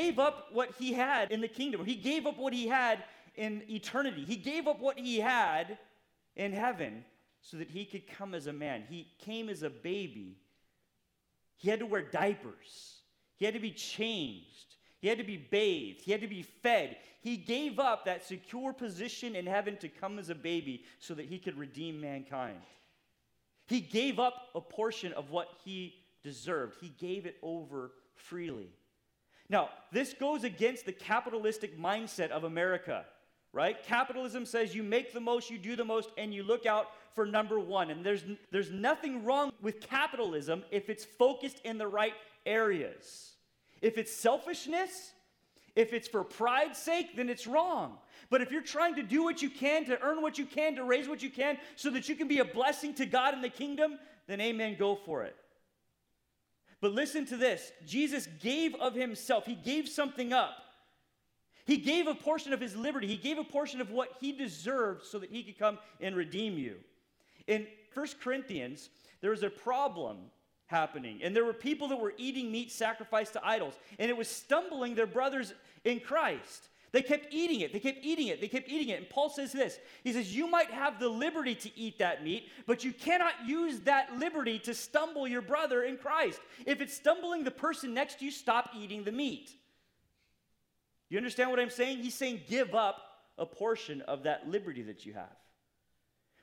Gave up what he had in the kingdom. He gave up what he had in eternity. He gave up what he had in heaven so that he could come as a man. He came as a baby. He had to wear diapers. He had to be changed. He had to be bathed. He had to be fed. He gave up that secure position in heaven to come as a baby so that he could redeem mankind. He gave up a portion of what he deserved, he gave it over freely. Now, this goes against the capitalistic mindset of America, right? Capitalism says you make the most, you do the most, and you look out for number one. And there's, there's nothing wrong with capitalism if it's focused in the right areas. If it's selfishness, if it's for pride's sake, then it's wrong. But if you're trying to do what you can, to earn what you can, to raise what you can, so that you can be a blessing to God in the kingdom, then amen, go for it. But listen to this Jesus gave of himself, he gave something up. He gave a portion of his liberty, he gave a portion of what he deserved so that he could come and redeem you. In 1 Corinthians, there was a problem happening, and there were people that were eating meat sacrificed to idols, and it was stumbling their brothers in Christ. They kept eating it. They kept eating it. They kept eating it. And Paul says this He says, You might have the liberty to eat that meat, but you cannot use that liberty to stumble your brother in Christ. If it's stumbling the person next to you, stop eating the meat. You understand what I'm saying? He's saying, Give up a portion of that liberty that you have.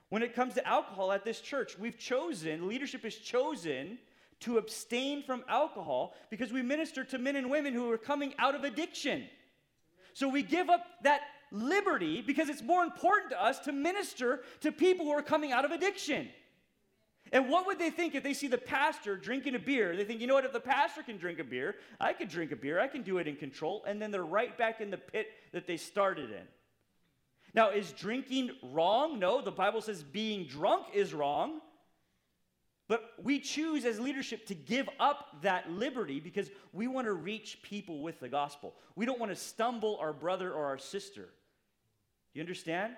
When it comes to alcohol at this church, we've chosen, leadership has chosen to abstain from alcohol because we minister to men and women who are coming out of addiction. So we give up that liberty because it's more important to us to minister to people who are coming out of addiction. And what would they think if they see the pastor drinking a beer? They think, you know what, if the pastor can drink a beer, I could drink a beer, I can do it in control, and then they're right back in the pit that they started in. Now, is drinking wrong? No, the Bible says being drunk is wrong. But we choose as leadership to give up that liberty because we want to reach people with the gospel. We don't want to stumble our brother or our sister. You understand?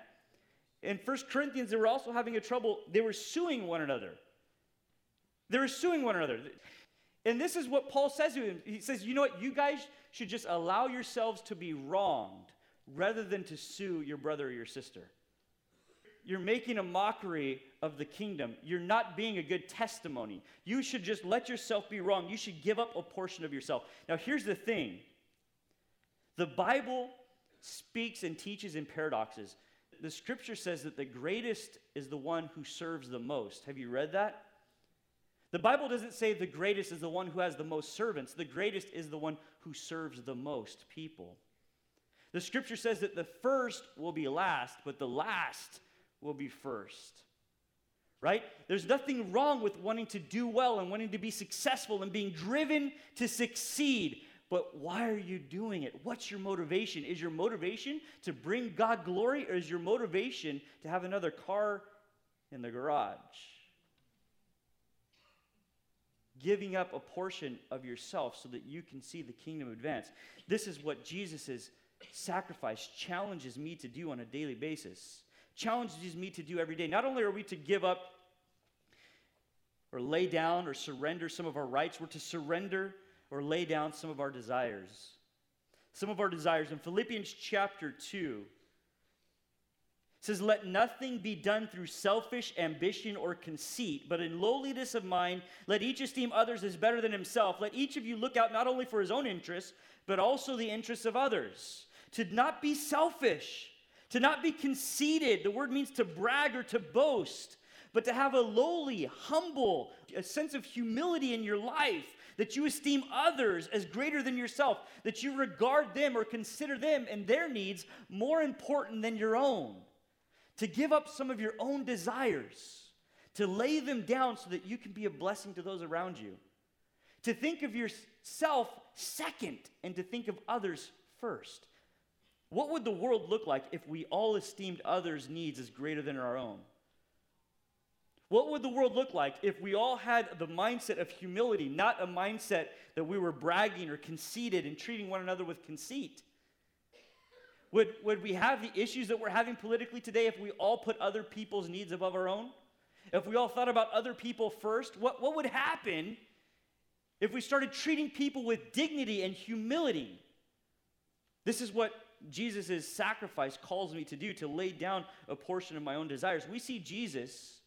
In First Corinthians, they were also having a trouble. They were suing one another. They were suing one another. And this is what Paul says to him. He says, You know what? You guys should just allow yourselves to be wronged rather than to sue your brother or your sister you're making a mockery of the kingdom. You're not being a good testimony. You should just let yourself be wrong. You should give up a portion of yourself. Now, here's the thing the Bible speaks and teaches in paradoxes. The scripture says that the greatest is the one who serves the most. Have you read that? The Bible doesn't say the greatest is the one who has the most servants. The greatest is the one who serves the most people. The scripture says that the first will be last, but the last will be first. Right? There's nothing wrong with wanting to do well and wanting to be successful and being driven to succeed. But why are you doing it? What's your motivation? Is your motivation to bring God glory or is your motivation to have another car in the garage? Giving up a portion of yourself so that you can see the kingdom advance. This is what Jesus' sacrifice challenges me to do on a daily basis challenges me to do every day. Not only are we to give up or lay down or surrender some of our rights, we're to surrender or lay down some of our desires. Some of our desires. In Philippians chapter 2, says, Let nothing be done through selfish ambition or conceit, but in lowliness of mind, let each esteem others as better than himself. Let each of you look out not only for his own interests, but also the interests of others. To not be selfish to not be conceited, the word means to brag or to boast, but to have a lowly, humble, a sense of humility in your life, that you esteem others as greater than yourself, that you regard them or consider them and their needs more important than your own, to give up some of your own desires, to lay them down so that you can be a blessing to those around you, to think of yourself second and to think of others first. What would the world look like if we all esteemed others' needs as greater than our own? What would the world look like if we all had the mindset of humility, not a mindset that we were bragging or conceited and treating one another with conceit? Would, would we have the issues that we're having politically today if we all put other people's needs above our own? If we all thought about other people first? What, what would happen if we started treating people with dignity and humility? This is what Jesus' sacrifice calls me to do, to lay down a portion of my own desires. We see Jesus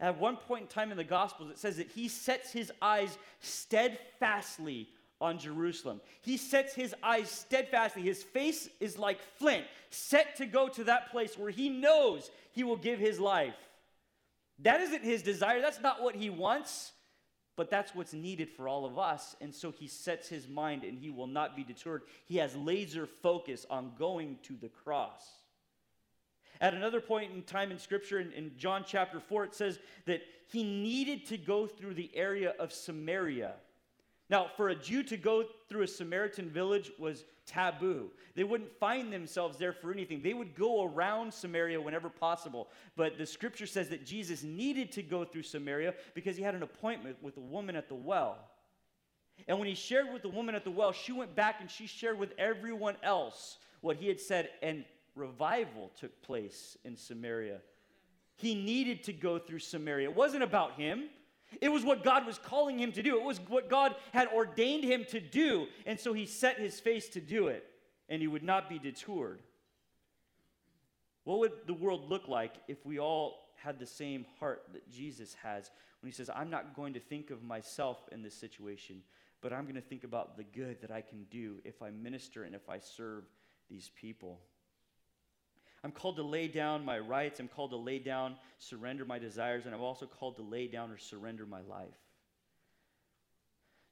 at one point in time in the Gospels, it says that he sets his eyes steadfastly on Jerusalem. He sets his eyes steadfastly. His face is like flint, set to go to that place where he knows he will give his life. That isn't his desire. That's not what he wants, but that's what's needed for all of us. And so he sets his mind and he will not be deterred. He has laser focus on going to the cross. At another point in time in Scripture, in, in, John chapter 4, it says that he needed to go through the area of Samaria. Now, for a Jew to go through a Samaritan village was taboo. They wouldn't find themselves there for anything. They would go around Samaria whenever possible. But the scripture says that Jesus needed to go through Samaria because he had an appointment with a woman at the well. And when he shared with the woman at the well, she went back and she shared with everyone else what he had said. And revival took place in Samaria. He needed to go through Samaria. It wasn't about him. It was what God was calling him to do. It was what God had ordained him to do. And so he set his face to do it, and he would not be detoured. What would the world look like if we all had the same heart that Jesus has when he says, I'm not going to think of myself in this situation, but I'm going to think about the good that I can do if I minister and if I serve these people? I'm called to lay down my rights. I'm called to lay down, surrender my desires, and I'm also called to lay down or surrender my life.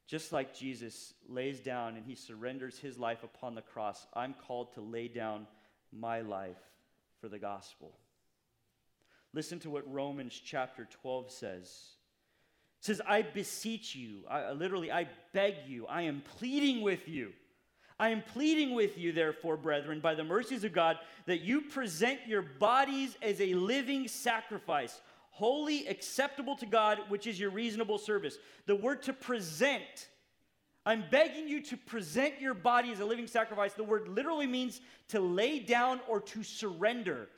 Just like Jesus lays down and he surrenders his life upon the cross, I'm called to lay down my life for the gospel. Listen to what Romans chapter 12 says. It says, I beseech you, I, literally, I beg you, I am pleading with you I am pleading with you, therefore, brethren, by the mercies of God, that you present your bodies as a living sacrifice, holy, acceptable to God, which is your reasonable service. The word to present, I'm begging you to present your body as a living sacrifice. The word literally means to lay down or to surrender.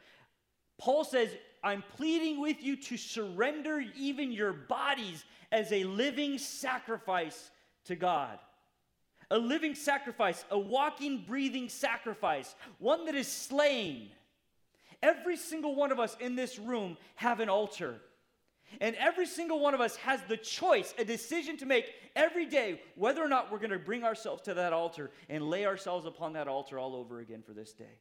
Paul says, I'm pleading with you to surrender even your bodies as a living sacrifice to God a living sacrifice, a walking, breathing sacrifice, one that is slain. Every single one of us in this room have an altar. And every single one of us has the choice, a decision to make every day whether or not we're going to bring ourselves to that altar and lay ourselves upon that altar all over again for this day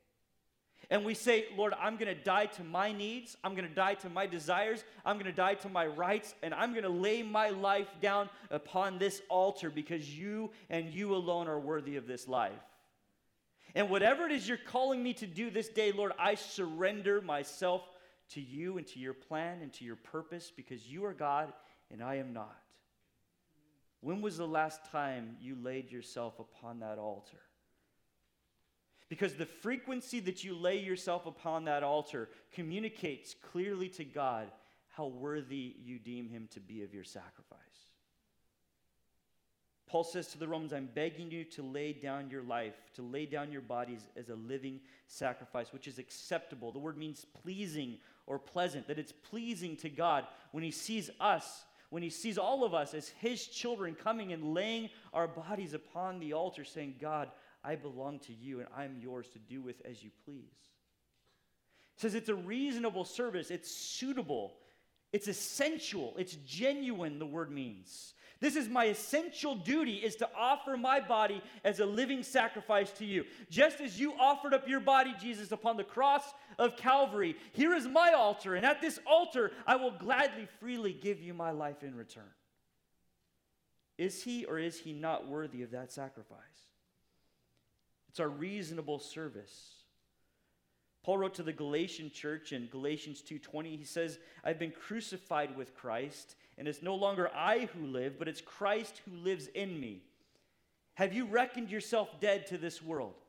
and we say, Lord, I'm going to die to my needs, I'm going to die to my desires, I'm going to die to my rights, and I'm going to lay my life down upon this altar because you and you alone are worthy of this life. And whatever it is you're calling me to do this day, Lord, I surrender myself to you and to your plan and to your purpose because you are God and I am not. When was the last time you laid yourself upon that altar? Because the frequency that you lay yourself upon that altar communicates clearly to God how worthy you deem him to be of your sacrifice. Paul says to the Romans, I'm begging you to lay down your life, to lay down your bodies as a living sacrifice, which is acceptable. The word means pleasing or pleasant, that it's pleasing to God when he sees us, when he sees all of us as his children coming and laying our bodies upon the altar, saying, God, I belong to you and I'm yours to do with as you please. Says it's a reasonable service, it's suitable, it's essential, it's genuine, the word means. This is my essential duty is to offer my body as a living sacrifice to you. Just as you offered up your body, Jesus, upon the cross of Calvary, here is my altar, and at this altar I will gladly, freely give you my life in return. Is he or is he not worthy of that sacrifice? It's our reasonable service. Paul wrote to the Galatian church in Galatians 2:20 he says, "I've been crucified with Christ, and it's no longer I who live, but it's Christ who lives in me. Have you reckoned yourself dead to this world?"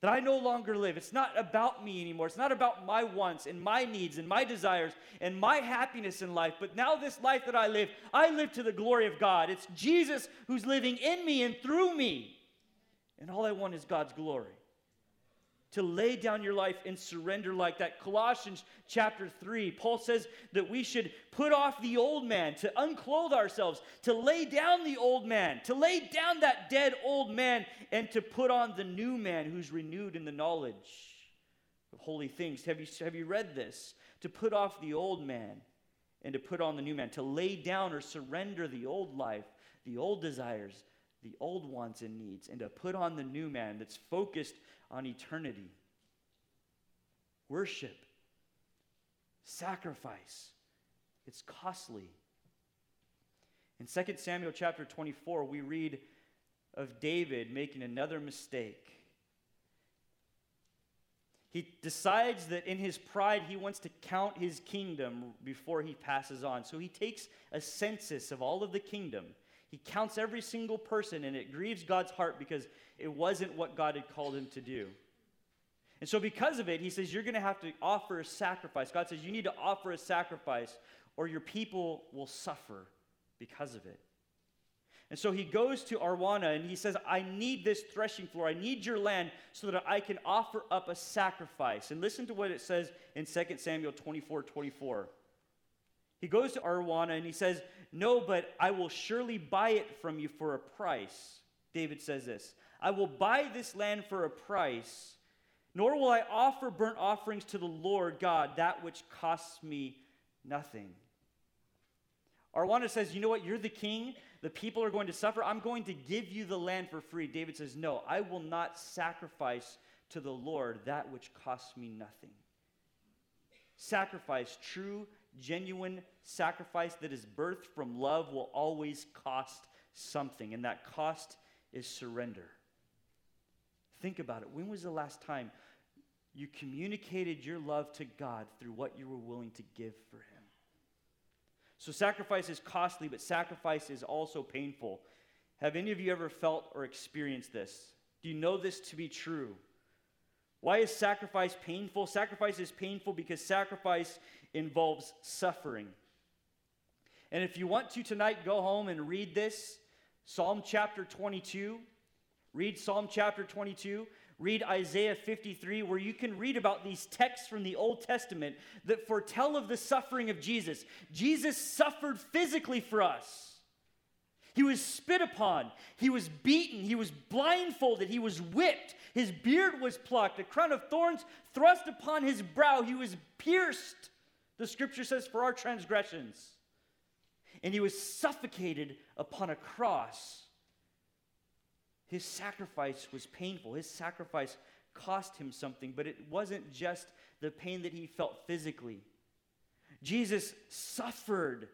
That I no longer live. It's not about me anymore. It's not about my wants and my needs and my desires and my happiness in life. But now, this life that I live, I live to the glory of God. It's Jesus who's living in me and through me. And all I want is God's glory to lay down your life and surrender like that. Colossians chapter 3, Paul says that we should put off the old man, to unclothe ourselves, to lay down the old man, to lay down that dead old man, and to put on the new man who's renewed in the knowledge of holy things. Have you, have you read this? To put off the old man and to put on the new man, to lay down or surrender the old life, the old desires, the old wants and needs, and to put on the new man that's focused on eternity. Worship, sacrifice, it's costly. In 2 Samuel chapter 24, we read of David making another mistake. He decides that in his pride, he wants to count his kingdom before he passes on. So he takes a census of all of the kingdom. He counts every single person, and it grieves God's heart because it wasn't what God had called him to do. And so, because of it, he says, You're going to have to offer a sacrifice. God says, You need to offer a sacrifice, or your people will suffer because of it. And so he goes to Araunah and he says, I need this threshing floor. I need your land so that I can offer up a sacrifice. And listen to what it says in 2 Samuel 24 24. He goes to Araunah and he says, No, but I will surely buy it from you for a price. David says this I will buy this land for a price, nor will I offer burnt offerings to the Lord God, that which costs me nothing. Araunah says, You know what? You're the king. The people are going to suffer. I'm going to give you the land for free. David says, No, I will not sacrifice to the Lord that which costs me nothing. Sacrifice, true, genuine sacrifice that is birthed from love, will always cost something, and that cost is surrender. Think about it. When was the last time you communicated your love to God through what you were willing to give for Him? So, sacrifice is costly, but sacrifice is also painful. Have any of you ever felt or experienced this? Do you know this to be true? Why is sacrifice painful? Sacrifice is painful because sacrifice involves suffering. And if you want to tonight, go home and read this Psalm chapter 22. Read Psalm chapter 22. Read Isaiah 53, where you can read about these texts from the Old Testament that foretell of the suffering of Jesus. Jesus suffered physically for us. He was spit upon. He was beaten. He was blindfolded. He was whipped. His beard was plucked. A crown of thorns thrust upon his brow. He was pierced, the scripture says, for our transgressions and he was suffocated upon a cross. His sacrifice was painful. His sacrifice cost him something, but it wasn't just the pain that he felt physically. Jesus suffered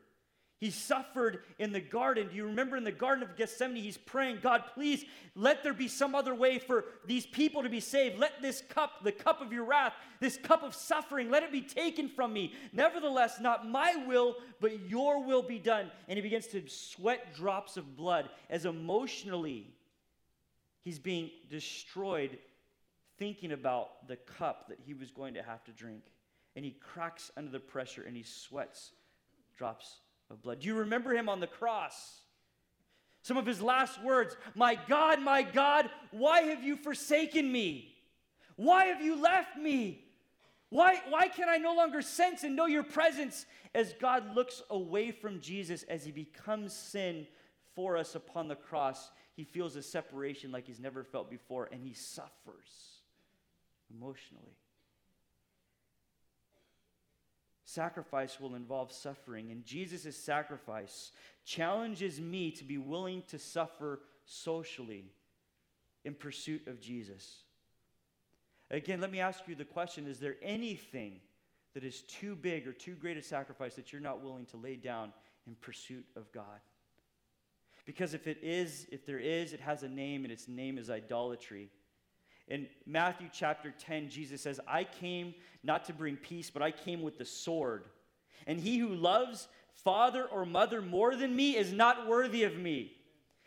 he suffered in the garden. Do you remember in the Garden of Gethsemane, he's praying, God, please let there be some other way for these people to be saved. Let this cup, the cup of your wrath, this cup of suffering, let it be taken from me. Nevertheless, not my will, but your will be done. And he begins to sweat drops of blood as emotionally he's being destroyed thinking about the cup that he was going to have to drink. And he cracks under the pressure and he sweats drops of blood. Do you remember him on the cross? Some of his last words My God, my God, why have you forsaken me? Why have you left me? Why, why can I no longer sense and know your presence as God looks away from Jesus as he becomes sin for us upon the cross? He feels a separation like he's never felt before and he suffers emotionally. Sacrifice will involve suffering, and Jesus' sacrifice challenges me to be willing to suffer socially in pursuit of Jesus. Again, let me ask you the question Is there anything that is too big or too great a sacrifice that you're not willing to lay down in pursuit of God? Because if it is, if there is, it has a name, and its name is idolatry. In Matthew chapter 10, Jesus says, I came not to bring peace, but I came with the sword. And he who loves father or mother more than me is not worthy of me.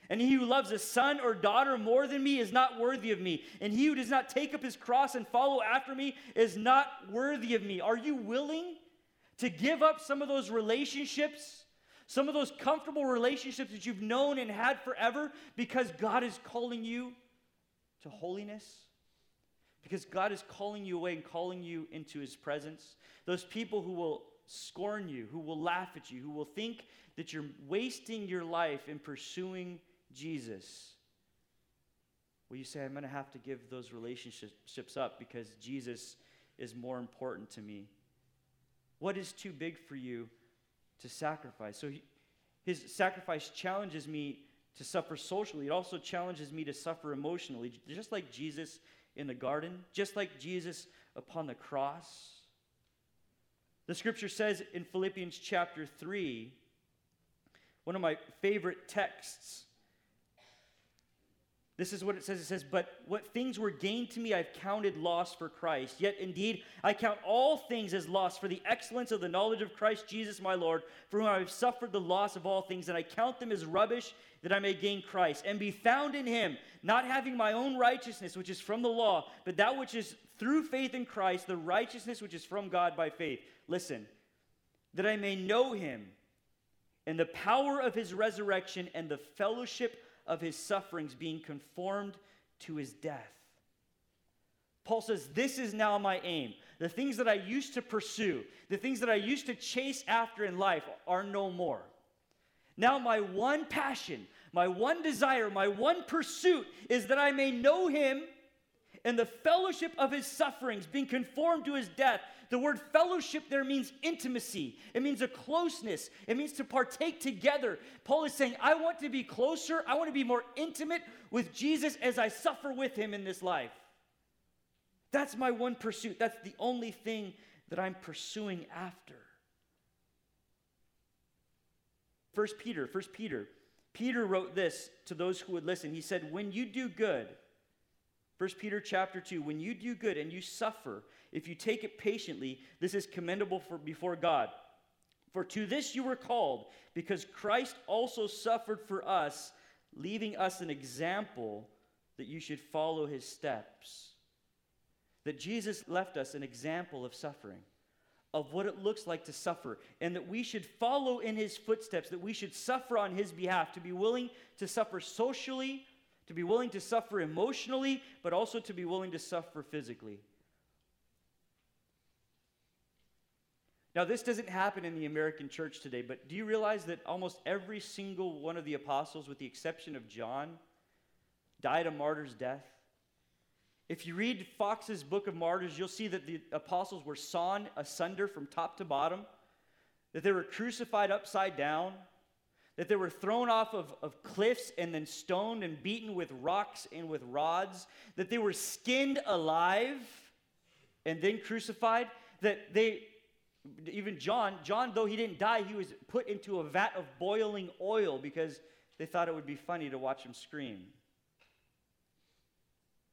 And he who loves a son or daughter more than me is not worthy of me. And he who does not take up his cross and follow after me is not worthy of me. Are you willing to give up some of those relationships, some of those comfortable relationships that you've known and had forever because God is calling you to holiness? Because God is calling you away and calling you into his presence. Those people who will scorn you, who will laugh at you, who will think that you're wasting your life in pursuing Jesus, well, you say, I'm going to have to give those relationships up because Jesus is more important to me. What is too big for you to sacrifice? So he, his sacrifice challenges me to suffer socially. It also challenges me to suffer emotionally, just like Jesus in the garden, just like Jesus upon the cross. The scripture says in Philippians chapter 3, one of my favorite texts, this is what it says. It says, But what things were gained to me, I've counted loss for Christ. Yet indeed, I count all things as loss for the excellence of the knowledge of Christ Jesus my Lord, for whom I have suffered the loss of all things, and I count them as rubbish that I may gain Christ, and be found in him, not having my own righteousness, which is from the law, but that which is through faith in Christ, the righteousness which is from God by faith. Listen, that I may know him and the power of his resurrection and the fellowship of his sufferings, being conformed to his death. Paul says, This is now my aim. The things that I used to pursue, the things that I used to chase after in life are no more. Now, my one passion, my one desire, my one pursuit is that I may know him and the fellowship of his sufferings, being conformed to his death. The word fellowship there means intimacy, it means a closeness, it means to partake together. Paul is saying, I want to be closer, I want to be more intimate with Jesus as I suffer with him in this life. That's my one pursuit. That's the only thing that I'm pursuing after. First Peter, First Peter. Peter wrote this to those who would listen. He said, When you do good, 1 Peter chapter 2, when you do good and you suffer, if you take it patiently, this is commendable for, before God. For to this you were called, because Christ also suffered for us, leaving us an example that you should follow his steps. That Jesus left us an example of suffering, of what it looks like to suffer, and that we should follow in his footsteps, that we should suffer on his behalf, to be willing to suffer socially, to be willing to suffer emotionally, but also to be willing to suffer physically. Now, this doesn't happen in the American church today, but do you realize that almost every single one of the apostles, with the exception of John, died a martyr's death? If you read Fox's Book of Martyrs, you'll see that the apostles were sawn asunder from top to bottom, that they were crucified upside down, that they were thrown off of, of cliffs and then stoned and beaten with rocks and with rods, that they were skinned alive and then crucified, that they, even John, John, though he didn't die, he was put into a vat of boiling oil because they thought it would be funny to watch him scream.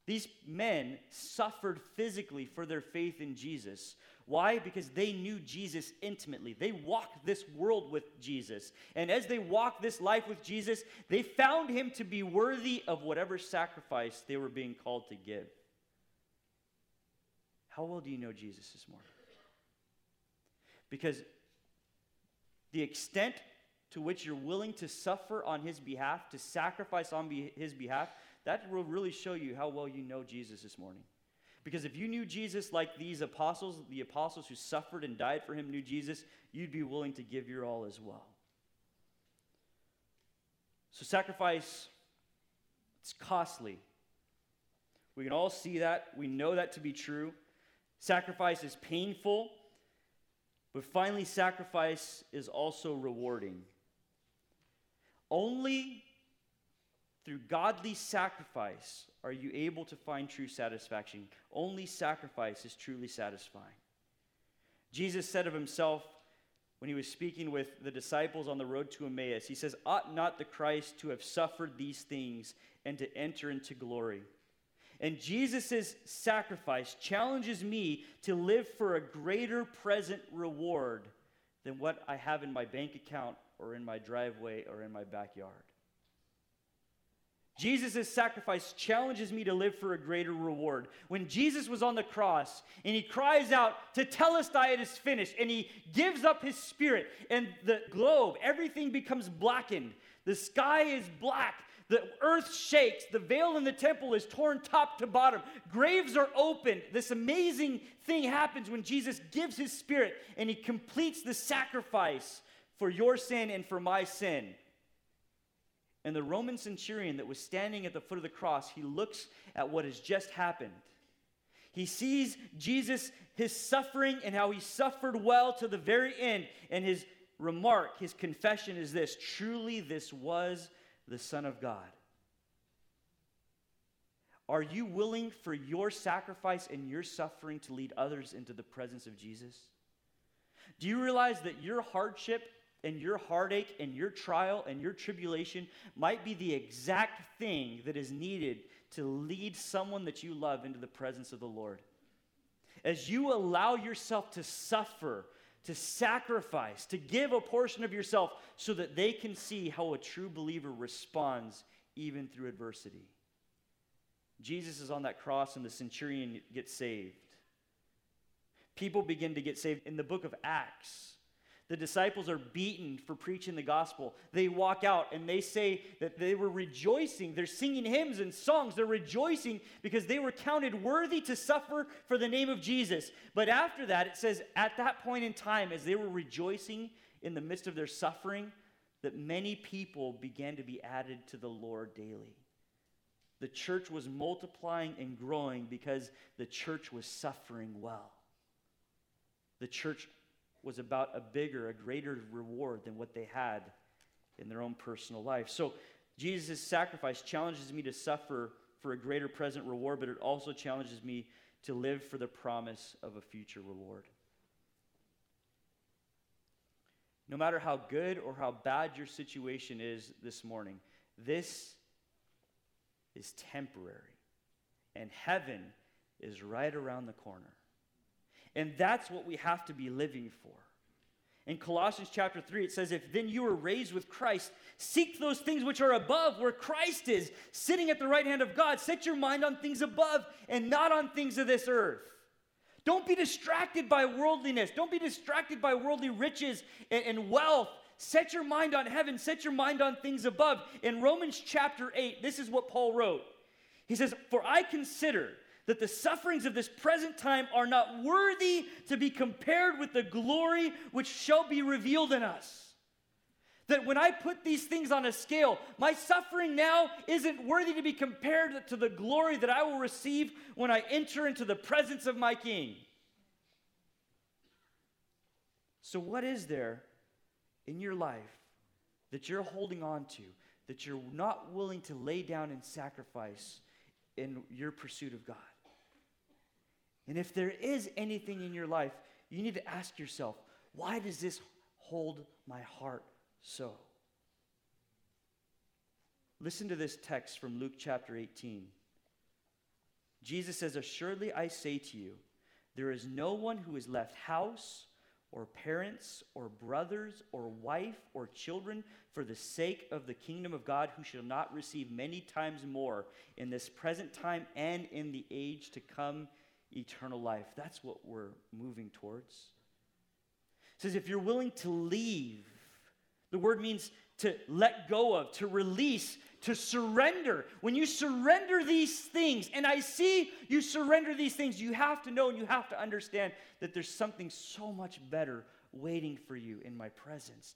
These men suffered physically for their faith in Jesus. Why? Because they knew Jesus intimately. They walked this world with Jesus. And as they walked this life with Jesus, they found him to be worthy of whatever sacrifice they were being called to give. How well do you know Jesus this morning? Because the extent to which you're willing to suffer on his behalf, to sacrifice on be- his behalf, that will really show you how well you know Jesus this morning. Because if you knew Jesus like these apostles, the apostles who suffered and died for him knew Jesus, you'd be willing to give your all as well. So, sacrifice, it's costly. We can all see that. We know that to be true. Sacrifice is painful, but finally, sacrifice is also rewarding. Only through godly sacrifice are you able to find true satisfaction. Only sacrifice is truly satisfying. Jesus said of himself when he was speaking with the disciples on the road to Emmaus, he says, Ought not the Christ to have suffered these things and to enter into glory? And Jesus' sacrifice challenges me to live for a greater present reward than what I have in my bank account or in my driveway or in my backyard. Jesus' sacrifice challenges me to live for a greater reward. When Jesus was on the cross and he cries out, Tetelestai, it is finished, and he gives up his spirit, and the globe, everything becomes blackened. The sky is black. The earth shakes. The veil in the temple is torn top to bottom. Graves are opened. This amazing thing happens when Jesus gives his spirit and he completes the sacrifice for your sin and for my sin. And the Roman centurion that was standing at the foot of the cross, he looks at what has just happened. He sees Jesus, his suffering, and how he suffered well to the very end. And his remark, his confession is this truly, this was the Son of God. Are you willing for your sacrifice and your suffering to lead others into the presence of Jesus? Do you realize that your hardship and your heartache and your trial and your tribulation might be the exact thing that is needed to lead someone that you love into the presence of the Lord. As you allow yourself to suffer, to sacrifice, to give a portion of yourself so that they can see how a true believer responds even through adversity. Jesus is on that cross and the centurion gets saved. People begin to get saved. In the book of Acts, the disciples are beaten for preaching the gospel. They walk out and they say that they were rejoicing. They're singing hymns and songs. They're rejoicing because they were counted worthy to suffer for the name of Jesus. But after that, it says, at that point in time, as they were rejoicing in the midst of their suffering, that many people began to be added to the Lord daily. The church was multiplying and growing because the church was suffering well. The church was about a bigger, a greater reward than what they had in their own personal life. So Jesus' sacrifice challenges me to suffer for a greater present reward, but it also challenges me to live for the promise of a future reward. No matter how good or how bad your situation is this morning, this is temporary. And heaven is right around the corner. And that's what we have to be living for. In Colossians chapter 3, it says, If then you were raised with Christ, seek those things which are above, where Christ is, sitting at the right hand of God. Set your mind on things above and not on things of this earth. Don't be distracted by worldliness. Don't be distracted by worldly riches and, and wealth. Set your mind on heaven. Set your mind on things above. In Romans chapter 8, this is what Paul wrote. He says, For I consider that the sufferings of this present time are not worthy to be compared with the glory which shall be revealed in us. That when I put these things on a scale, my suffering now isn't worthy to be compared to the glory that I will receive when I enter into the presence of my King. So, what is there in your life that you're holding on to, that you're not willing to lay down and sacrifice in your pursuit of God? And if there is anything in your life, you need to ask yourself, why does this hold my heart so? Listen to this text from Luke chapter 18. Jesus says, Assuredly I say to you, there is no one who has left house or parents or brothers or wife or children for the sake of the kingdom of God who shall not receive many times more in this present time and in the age to come eternal life. That's what we're moving towards. It says, if you're willing to leave, the word means to let go of, to release, to surrender. When you surrender these things, and I see you surrender these things, you have to know and you have to understand that there's something so much better waiting for you in my presence.